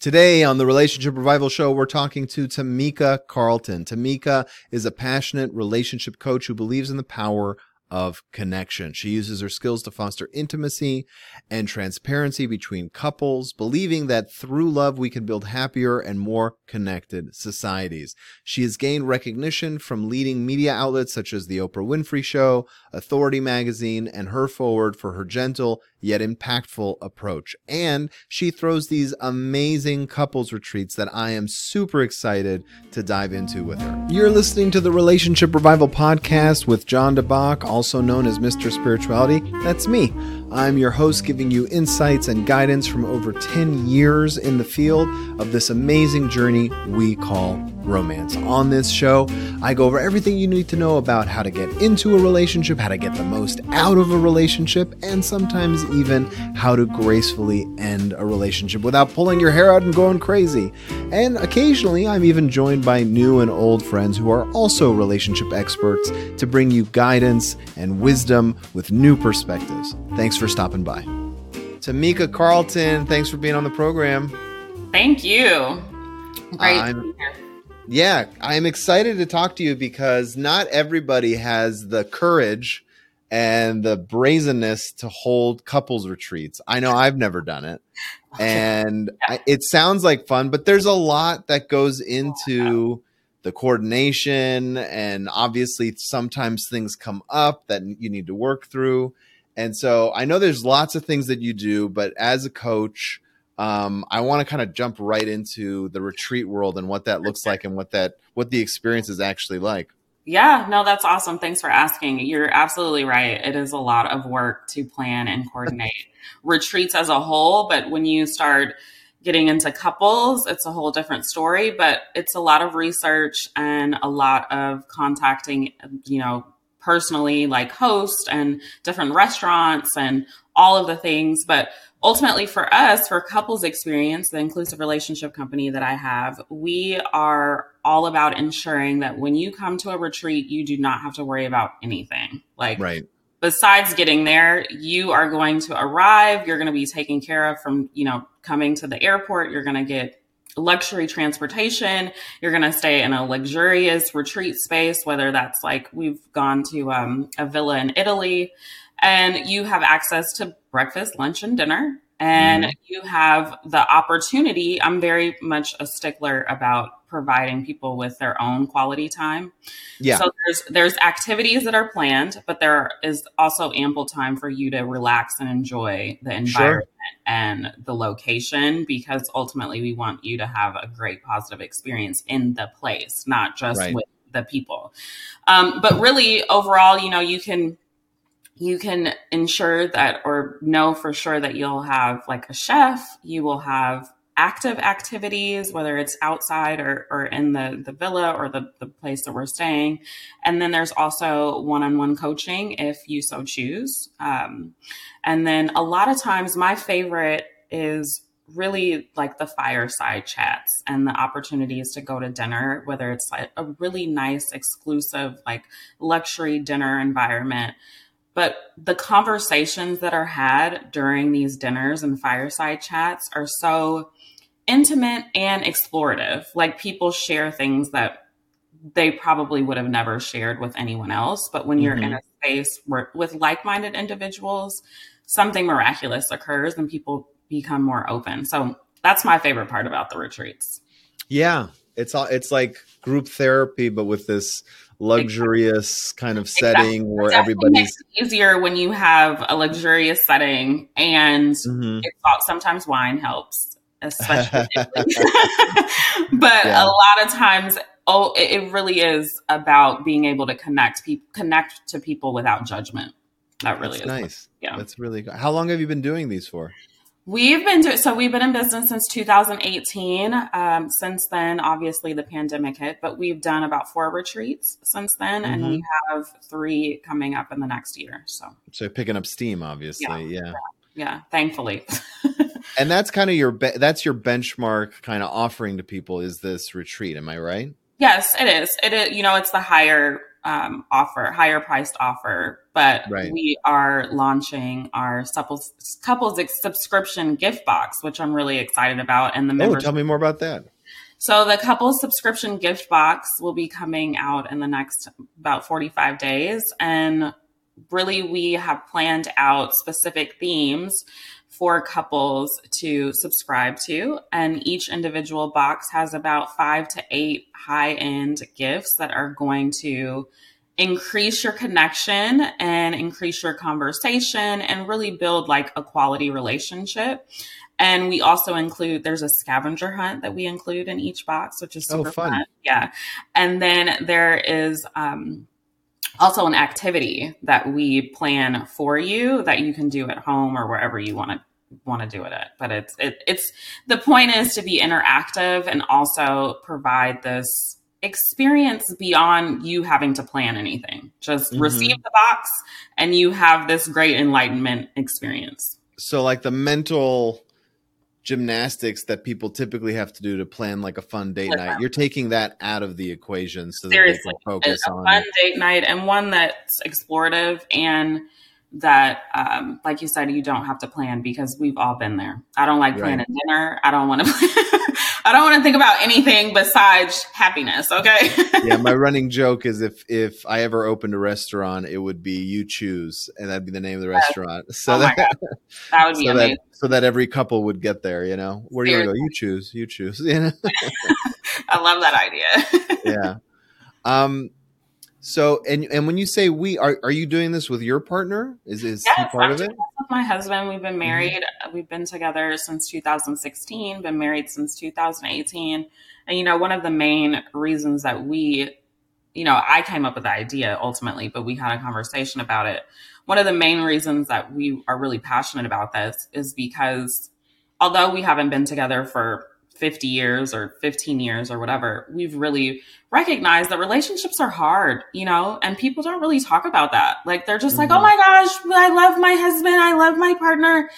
Today on the Relationship Revival Show, we're talking to Tamika Carlton. Tamika is a passionate relationship coach who believes in the power of connection. She uses her skills to foster intimacy and transparency between couples, believing that through love we can build happier and more connected societies. She has gained recognition from leading media outlets such as The Oprah Winfrey Show, Authority Magazine, and HerForward for her gentle yet impactful approach. And she throws these amazing couples retreats that I am super excited to dive into with her. You're listening to the Relationship Revival Podcast with Jon DeBach, also known as Mr. Spirituality. That's me. I'm your host, giving you insights and guidance from over 10 years in the field of this amazing journey we call romance. On this show, I go over everything you need to know about how to get into a relationship, how to get the most out of a relationship, and sometimes even how to gracefully end a relationship without pulling your hair out and going crazy. And occasionally, I'm even joined by new and old friends who are also relationship experts to bring you guidance and wisdom with new perspectives. Thanks for stopping by. Tamika Carlton, thanks for being on the program. Thank you. Yeah, I'm excited to talk to you because not everybody has the courage and the brazenness to hold couples retreats. I know I've never done it. And I, it sounds like fun, but there's a lot that goes into the coordination and obviously sometimes things come up that you need to work through. And so I know there's lots of things that you do, but as a coach, um, I want to kind of jump right into the retreat world and what that looks like and what that what the experience is actually like. Yeah, no, that's awesome. Thanks for asking. You're absolutely right. It is a lot of work to plan and coordinate retreats as a whole, but when you start getting into couples, it's a whole different story, but it's a lot of research and a lot of contacting, you know, personally like host and different restaurants and all of the things. But ultimately for us, for couples experience, the inclusive relationship company that I have, we are all about ensuring that when you come to a retreat, you do not have to worry about anything. Like, right. Besides getting there, you are going to arrive. You're going to be taken care of from, you know, coming to the airport. You're going to get luxury transportation. You're going to stay in a luxurious retreat space, whether that's like we've gone to um, a villa in Italy, and you have access to breakfast, lunch, and dinner. And mm. you have the opportunity. I'm very much a stickler about providing people with their own quality time. Yeah. So there's there's activities that are planned, but there is also ample time for you to relax and enjoy the environment sure. and the location because ultimately we want you to have a great positive experience in the place, not just right. with the people. Um, but really overall, you know, you can you can ensure that or know for sure that you'll have like a chef, you will have active activities, whether it's outside or, or in the, the villa or the, the place that we're staying. And then there's also one on one coaching if you so choose. Um, and then a lot of times, my favorite is really like the fireside chats and the opportunities to go to dinner, whether it's like a really nice, exclusive, like luxury dinner environment but the conversations that are had during these dinners and fireside chats are so intimate and explorative. Like people share things that they probably would have never shared with anyone else. But when you're mm-hmm. in a space where, with like minded individuals, something miraculous occurs and people become more open. So that's my favorite part about the retreats. Yeah. It's all, it's like group therapy, but with this luxurious kind of setting exactly. where everybody's easier when you have a luxurious setting and mm-hmm. sometimes wine helps especially but yeah. a lot of times oh it really is about being able to connect people connect to people without judgment that really That's is nice yeah that's really good how long have you been doing these for We've been doing so. We've been in business since 2018. Um, since then, obviously the pandemic hit, but we've done about four retreats since then, mm-hmm. and we mm-hmm. have three coming up in the next year. So, so picking up steam, obviously, yeah, yeah, yeah, thankfully. and that's kind of your be- that's your benchmark kind of offering to people is this retreat. Am I right? Yes, it is. It is. You know, it's the higher um, offer, higher priced offer, but right. we are launching our couples couples subscription gift box, which I'm really excited about. And the members- oh, tell me more about that. So the couples subscription gift box will be coming out in the next about 45 days, and really we have planned out specific themes for couples to subscribe to. And each individual box has about five to eight high end gifts that are going to increase your connection and increase your conversation and really build like a quality relationship. And we also include there's a scavenger hunt that we include in each box, which is oh, super oh, fun. fun. Yeah. And then there is um, also an activity that we plan for you that you can do at home or wherever you want to want to do it at. But it's it, it's the point is to be interactive and also provide this experience beyond you having to plan anything. Just mm-hmm. receive the box and you have this great enlightenment experience. So like the mental gymnastics that people typically have to do to plan like a fun date night. You're taking that out of the equation so that they can focus a, on fun date night and one that's explorative and that um, like you said you don't have to plan because we've all been there. I don't like planning right. dinner. I don't want to i don't want to think about anything besides happiness okay? Yeah my running joke is if if i ever opened a restaurant it would be you choose and that'd be the name of the yes. restaurant. So oh that, that would be so amazing. That, so that every couple would get there you know? Where do you go? You choose you choose you know? I love that idea. Yeah. Um so, and and when you say we, are are you doing this with your partner? Is is yes, he part of it? With my husband, we've been mm-hmm. married. Mm-hmm. We've been together since 2016. Been married since 2018. And you know, one of the main reasons that we, you know, I came up with the idea ultimately, but we had a conversation about it. One of the main reasons that we are really passionate about this is because although we haven't been together for 50 years or 15 years or whatever, we've really recognized that relationships are hard, you know, and people don't really talk about that. Like they're just mm-hmm. like, oh my gosh, I love my husband, I love my partner.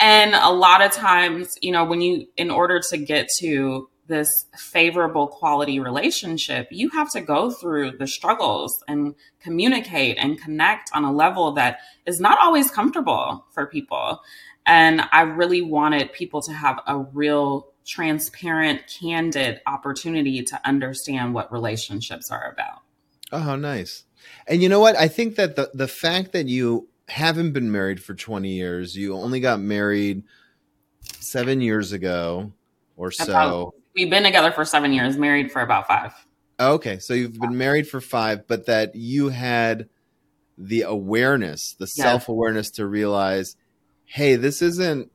And a lot of times, you know, when you, in order to get to this favorable quality relationship, you have to go through the struggles and communicate and connect on a level that is not always comfortable for people. And I really wanted people to have a real transparent, candid opportunity to understand what relationships are about. Oh, how nice. And you know what? I think that the the fact that you haven't been married for 20 years, you only got married 7 years ago or so. About, we've been together for 7 years, married for about 5. Okay, so you've been married for 5, but that you had the awareness, the self-awareness to realize, "Hey, this isn't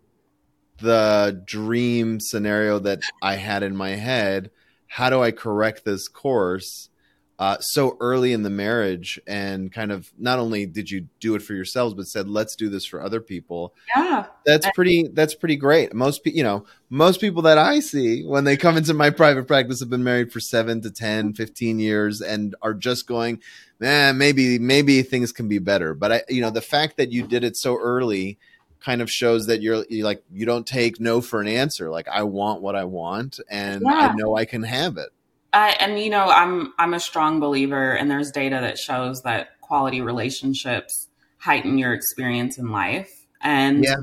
the dream scenario that I had in my head. How do I correct this course uh, so early in the marriage? And kind of not only did you do it for yourselves, but said, let's do this for other people. Yeah, that's pretty. That's pretty great. Most people, you know, most people that I see when they come into my private practice have been married for seven to 10, 15 years and are just going, man, maybe maybe things can be better. But I, you know, the fact that you did it so early kind of shows that you're, you're, like you don't take no for an answer like i want what i want and yeah. i know i can have it I, and you know i'm i'm a strong believer and there's data that shows that quality relationships heighten your experience in life and yeah.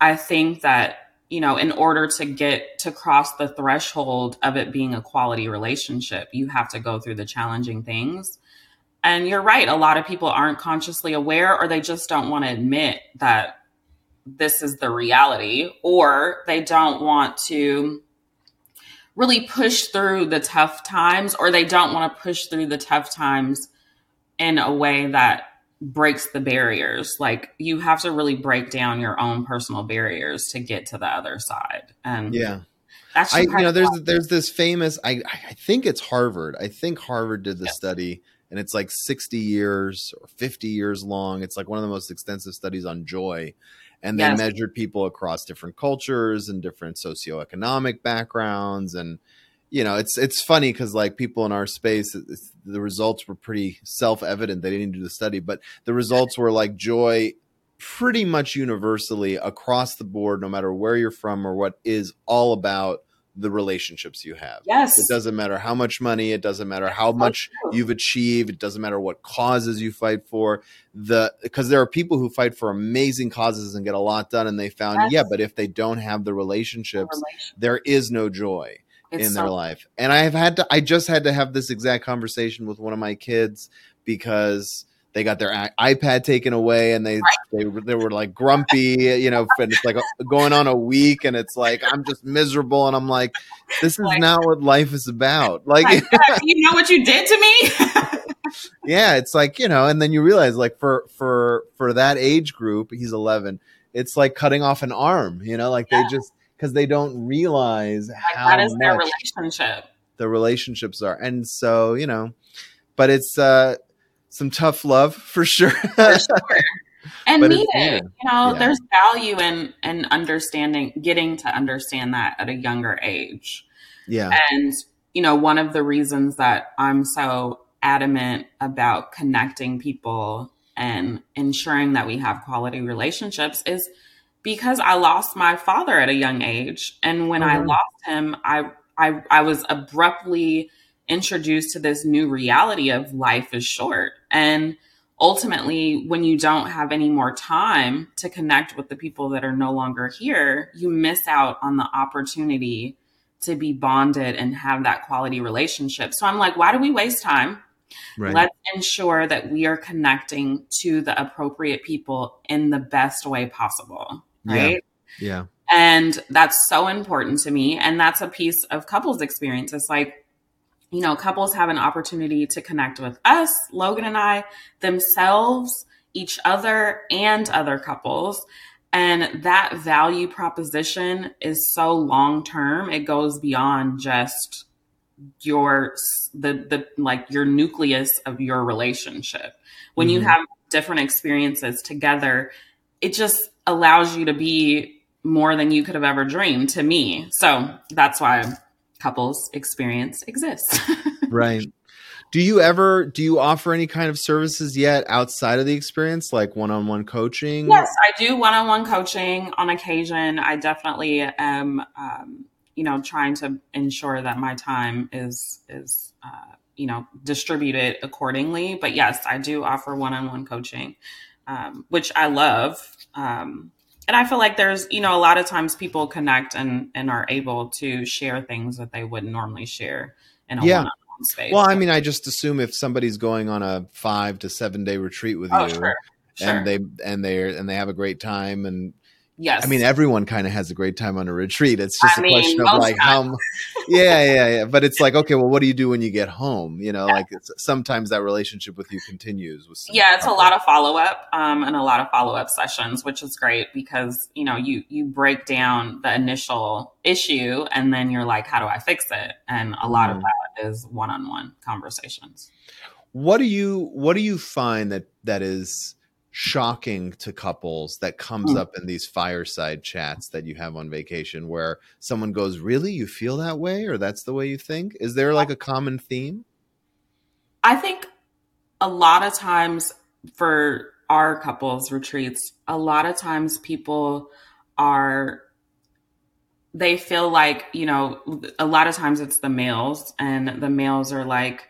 i think that you know in order to get to cross the threshold of it being a quality relationship you have to go through the challenging things and you're right a lot of people aren't consciously aware or they just don't want to admit that this is the reality, or they don't want to really push through the tough times, or they don't want to push through the tough times in a way that breaks the barriers. Like you have to really break down your own personal barriers to get to the other side. And yeah. That's I, you know, there's there's this famous I I think it's Harvard. I think Harvard did the yeah. study and it's like 60 years or 50 years long. It's like one of the most extensive studies on joy and they yes. measured people across different cultures and different socioeconomic backgrounds and you know it's it's funny because like people in our space the results were pretty self-evident they didn't do the study but the results were like joy pretty much universally across the board no matter where you're from or what is all about the relationships you have. Yes. It doesn't matter how much money, it doesn't matter how much you've achieved, it doesn't matter what causes you fight for. The because there are people who fight for amazing causes and get a lot done and they found Yes. yeah, but if they don't have the relationships, Relation- there is no joy It's in so- their life. And I have had to I just had to have this exact conversation with one of my kids because they got their iPad taken away and they they were- they were like grumpy, you know, and it's like going on a week and it's like I'm just miserable and I'm like this is Like- not what life is about. Like you know what you did to me? yeah, it's like, you know, and then you realize like for for for that age group, he's 11, it's like cutting off an arm, you know, like they just cuz they don't realize Like, how that is their relationship. the relationships are. And so, you know, but it's uh some tough love for sure. For sure. And But needed. it's needed. You know, Yeah. there's value in in understanding getting to understand that at a younger age. yeah. And, you know, one of the reasons that I'm so adamant about connecting people and ensuring that we have quality relationships is because I lost my father at a young age. And when I Mhm. lost him, I, I, I was abruptly introduced to this new reality of life is short. And ultimately, when you don't have any more time to connect with the people that are no longer here, you miss out on the opportunity to be bonded and have that quality relationship. So I'm like, why do we waste time? Right. Let's ensure that we are connecting to the appropriate people in the best way possible. Yeah. Right. yeah. And that's so important to me. And that's a piece of couples experience. It's like, you know, couples have an opportunity to connect with us, Logan and I, themselves, each other, and other couples. And that value proposition is so long term. It goes beyond just your the the like your nucleus of your relationship. When you Mhm. have different experiences together, it just allows you to be more than you could have ever dreamed to me. So that's why couples experience exists. Right. Do you ever do you offer any kind of services yet outside of the experience like one-on-one coaching? yes, I do one-on-one coaching on occasion. I definitely am um, you know trying to ensure that my time is is uh, you know distributed accordingly. But yes, I do offer one-on-one coaching, um, which I love. Um, and I feel like there's, you know, a lot of times people connect and and are able to share things that they wouldn't normally share in a Yeah. one-on-one space. Well, I mean, I just assume if somebody's going on a 5 to 7 day retreat with oh, you sure, sure. and they and they and they have a great time and yes, I mean, everyone kind of has a great time on a retreat. It's just I a mean, question of like how, yeah, yeah, yeah. But it's like, okay, well, what do you do when you get home? You know, like it's, sometimes that relationship with you continues. With yeah, it's a lot of follow up um, and a lot of follow up sessions, which is great because you know you you break down the initial issue and then you're like, how do I fix it? And a lot Mhm. of that is one on one conversations. What do you What do you find that that is shocking to couples that comes Hmm. up in these fireside chats that you have on vacation, where someone goes, "Really, you feel that way, or that's the way you think?" Is there like a common theme? I think a lot of times for our couples retreats, a lot of times people are they feel like, you know, a lot of times it's the males and the males are like,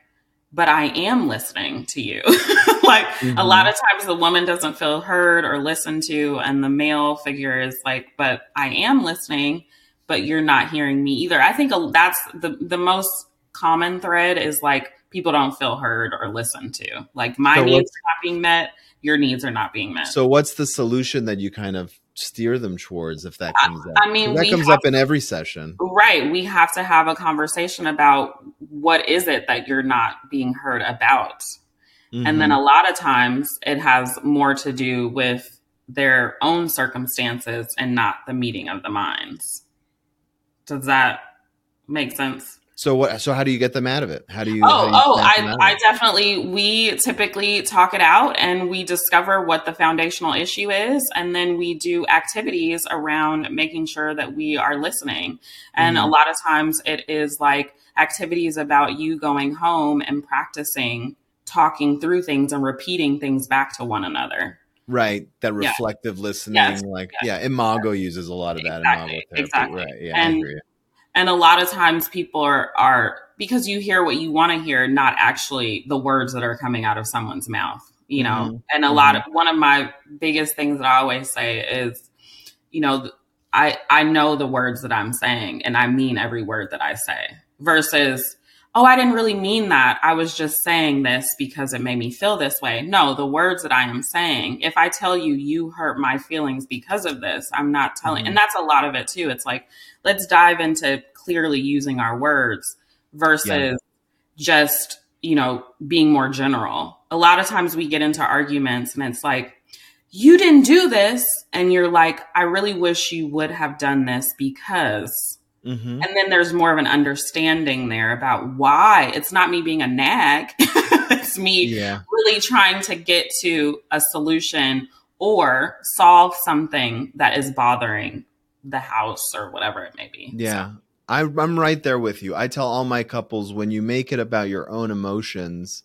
but I am listening to you. like a lot mm-hmm. of times the woman doesn't feel heard or listened to and the male figure is like, but I am listening, but you're not hearing me either. I think that's the the most common thread is like people don't feel heard or listened to. Like my So needs are not being met, your needs are not being met. So, what's the solution that you kind of steer them towards if that comes up? I mean, that comes up in every session. Right. We have to have a conversation about what is it that you're not being heard about. And Mm-hmm. then a lot of times it has more to do with their own circumstances and not the meeting of the minds. Does that make sense? So what? So how do you get them out of it? How do you? Oh, do you oh, I, I definitely, we typically talk it out and we discover what the foundational issue is. And then we do activities around making sure that we are listening. And Mhm. a lot of times it is like activities about you going home and practicing talking through things and repeating things back to one another. right. That Yeah. reflective listening, Yes. like Yes. yeah, Imago uses a lot of that. Exactly. Imago therapy, Exactly. right? Yeah, And-. And a lot of times people are are because you hear what you want to hear, not actually the words that are coming out of someone's mouth, you know. Mm-hmm. And a mm-hmm. lot of one of my biggest things that I always say is, you know, I I know the words that I'm saying and I mean every word that I say versus oh, I didn't really mean that. I was just saying this because it made me feel this way. No, the words that I am saying, if I tell you you hurt my feelings because of this, I'm not telling. Mm-hmm. And that's a lot of it too. It's like, let's dive into clearly using our words versus yeah. just, you know, being more general. A lot of times we get into arguments and it's like, you didn't do this. And you're like, I really wish you would have done this because. Mm-hmm. And then there's more of an understanding there about why. It's not me being a nag. it's me yeah. really trying to get to a solution or solve something that is bothering the house or whatever it may be. Yeah. So. I, I'm right there with you. I tell all my couples when you make it about your own emotions,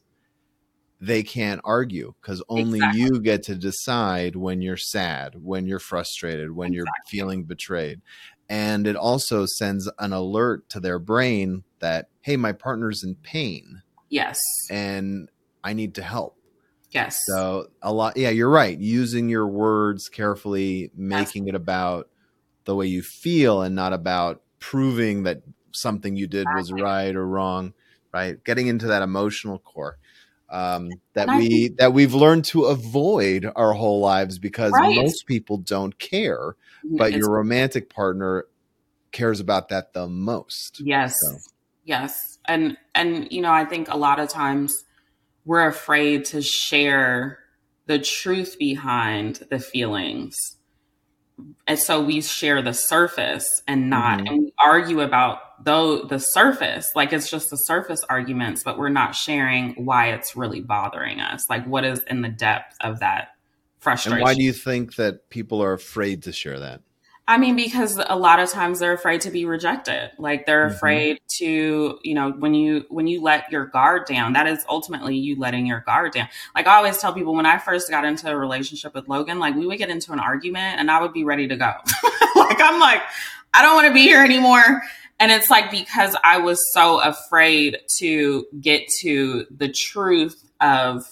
they can't argue because only exactly. you get to decide when you're sad, when you're frustrated, when exactly. you're feeling betrayed. And it also sends an alert to their brain that, hey, my partner's in pain. Yes. And I need to help. Yes. So a lot, yeah, you're right. Using your words carefully, making it about the way you feel and not about proving that something you did was right or wrong, right? Getting into that emotional core um, that we think, that we've learned to avoid our whole lives because right. most people don't care, mm, but it's, your romantic partner cares about that the most. Yes, so. yes, and and you know I think a lot of times we're afraid to share the truth behind the feelings and so we share the surface and not mm-hmm. and we argue about though the surface. Like it's just the surface arguments but we're not sharing why it's really bothering us. Like what is in the depth of that frustration and why do you think that people are afraid to share that I mean, because a lot of times they're afraid to be rejected. Like they're mm-hmm. afraid to, you know, when you when you let your guard down, that is ultimately you letting your guard down. Like I always tell people when I first got into a relationship with Logan, like we would get into an argument and I would be ready to go. like I'm like, I don't want to be here anymore. And it's like because I was so afraid to get to the truth of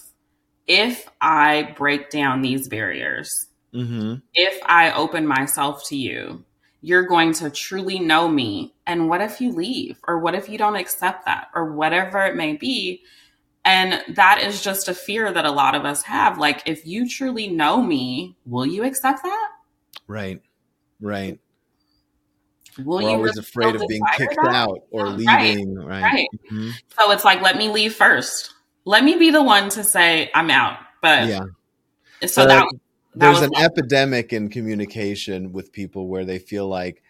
if I break down these barriers, Mm-hmm. If I open myself to you, you're going to truly know me. And what if you leave? Or what if you don't accept that? Or whatever it may be. And that is just a fear that a lot of us have. Like, if you truly know me, will you accept that? Right. Right. Will We're you always afraid of being kicked out or leaving. Right. right. right. Mm-hmm. So it's like, let me leave first. Let me be the one to say I'm out. But yeah. So that there's an epidemic in communication with people where they feel like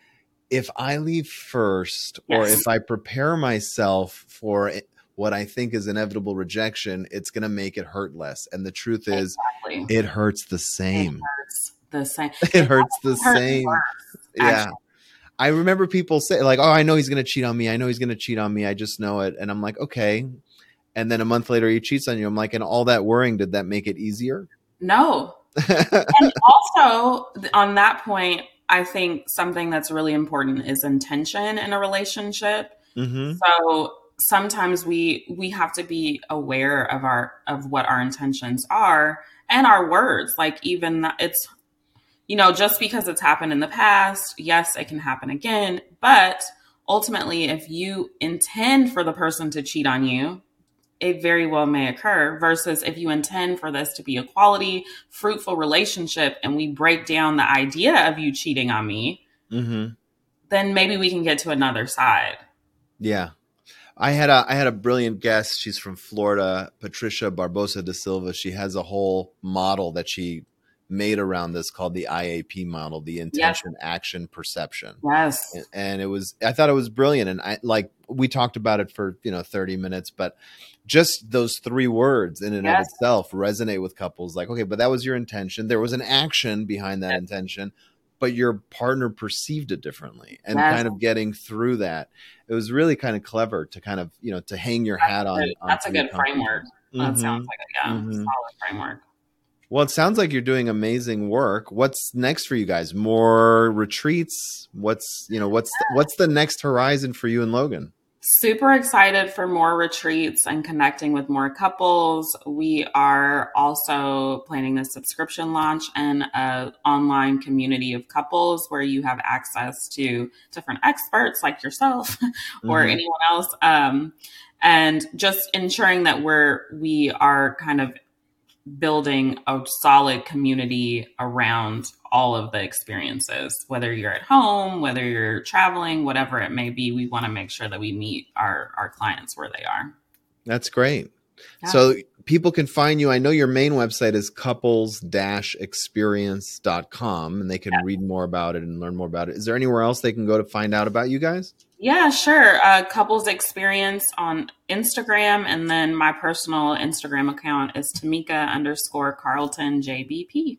if I leave first yes. or if I prepare myself for what I think is inevitable rejection, it's going to make it hurt less. And the truth is, exactly. it hurts the same. It hurts the same. It, hurts the same. Worse, yeah. I remember people say, like, oh, I know he's going to cheat on me. I know he's going to cheat on me. I just know it. And I'm like, okay. And then a month later, he cheats on you. I'm like, and all that worrying, did that make it easier? No, and also on that point, I think something that's really important is intention in a relationship. Mm-hmm. So sometimes we we have to be aware of our of what our intentions are and our words. Like even it's you know just because it's happened in the past, yes, it can happen again, but ultimately if you intend for the person to cheat on you, it very well may occur versus if you intend for this to be a quality, fruitful relationship and we break down the idea of you cheating on me, mm-hmm. then maybe we can get to another side. Yeah. I had a I had a brilliant guest. She's from Florida, Patricia Barbosa da Silva. She has a whole model that she made around this called the IAP model, the intention, yes. action, perception. Yes. And it was I thought it was brilliant and I like we talked about it for, you know, 30 minutes, but just those three words in and yes. of itself resonate with couples like okay but that was your intention there was an action behind that yes. intention but your partner perceived it differently and yes. kind of getting through that it was really kind of clever to kind of you know to hang your that's hat on, on, that's a good framework mm-hmm. that sounds like a yeah, mm-hmm. solid framework Well, it sounds like you're doing amazing work. What's next for you guys? More retreats? What's you know what's what's the next horizon for you and Logan? Super excited for more retreats and connecting with more couples. We are also planning the subscription launch and an online community of couples where you have access to different experts like yourself or mm-hmm. anyone else. Um, and just ensuring that we're we are kind of building a solid community around all of the experiences whether you're at home whether you're traveling whatever it may be we want to make sure that we meet our our clients where they are that's great yeah. so people can find you i know your main website is couples-experience.com and they can yeah. read more about it and learn more about it is there anywhere else they can go to find out about you guys yeah, sure. Uh, couples experience on Instagram, and then my personal Instagram account is Tamika underscore Carlton JBP.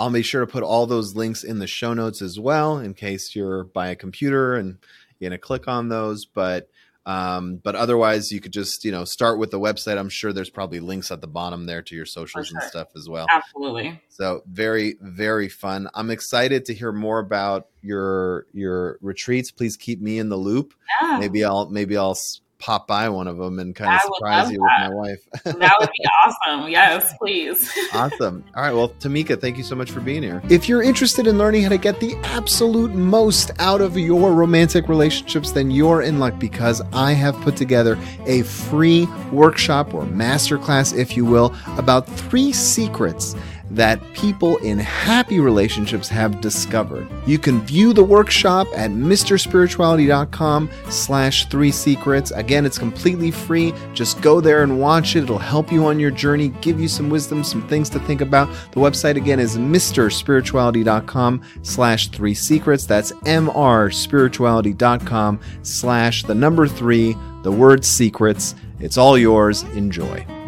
I'll make sure to put all those links in the show notes as well, in case you're by a computer and you're gonna click on those. But um, but otherwise, you could just you know start with the website. I'm sure there's probably links at the bottom there to your socials sure. and stuff as well. Absolutely. So very very fun. I'm excited to hear more about your your retreats. Please keep me in the loop. Yeah. Maybe I'll maybe I'll pop by one of them and kind of surprise you that. with my wife. that would be awesome. Yes, please. awesome. All right. Well, Tamika, thank you so much for being here. If you're interested in learning how to get the absolute most out of your romantic relationships, then you're in luck because I have put together a free workshop or masterclass, if you will, about three secrets that people in happy relationships have discovered. You can view the workshop at mrspirituality.com slash three secrets. Again, it's completely free. Just go there and watch it. It'll help you on your journey, give you some wisdom, some things to think about. The website again is mrspirituality.com slash three secrets. That's mrspirituality.com slash the number three, the word secrets. It's all yours. Enjoy.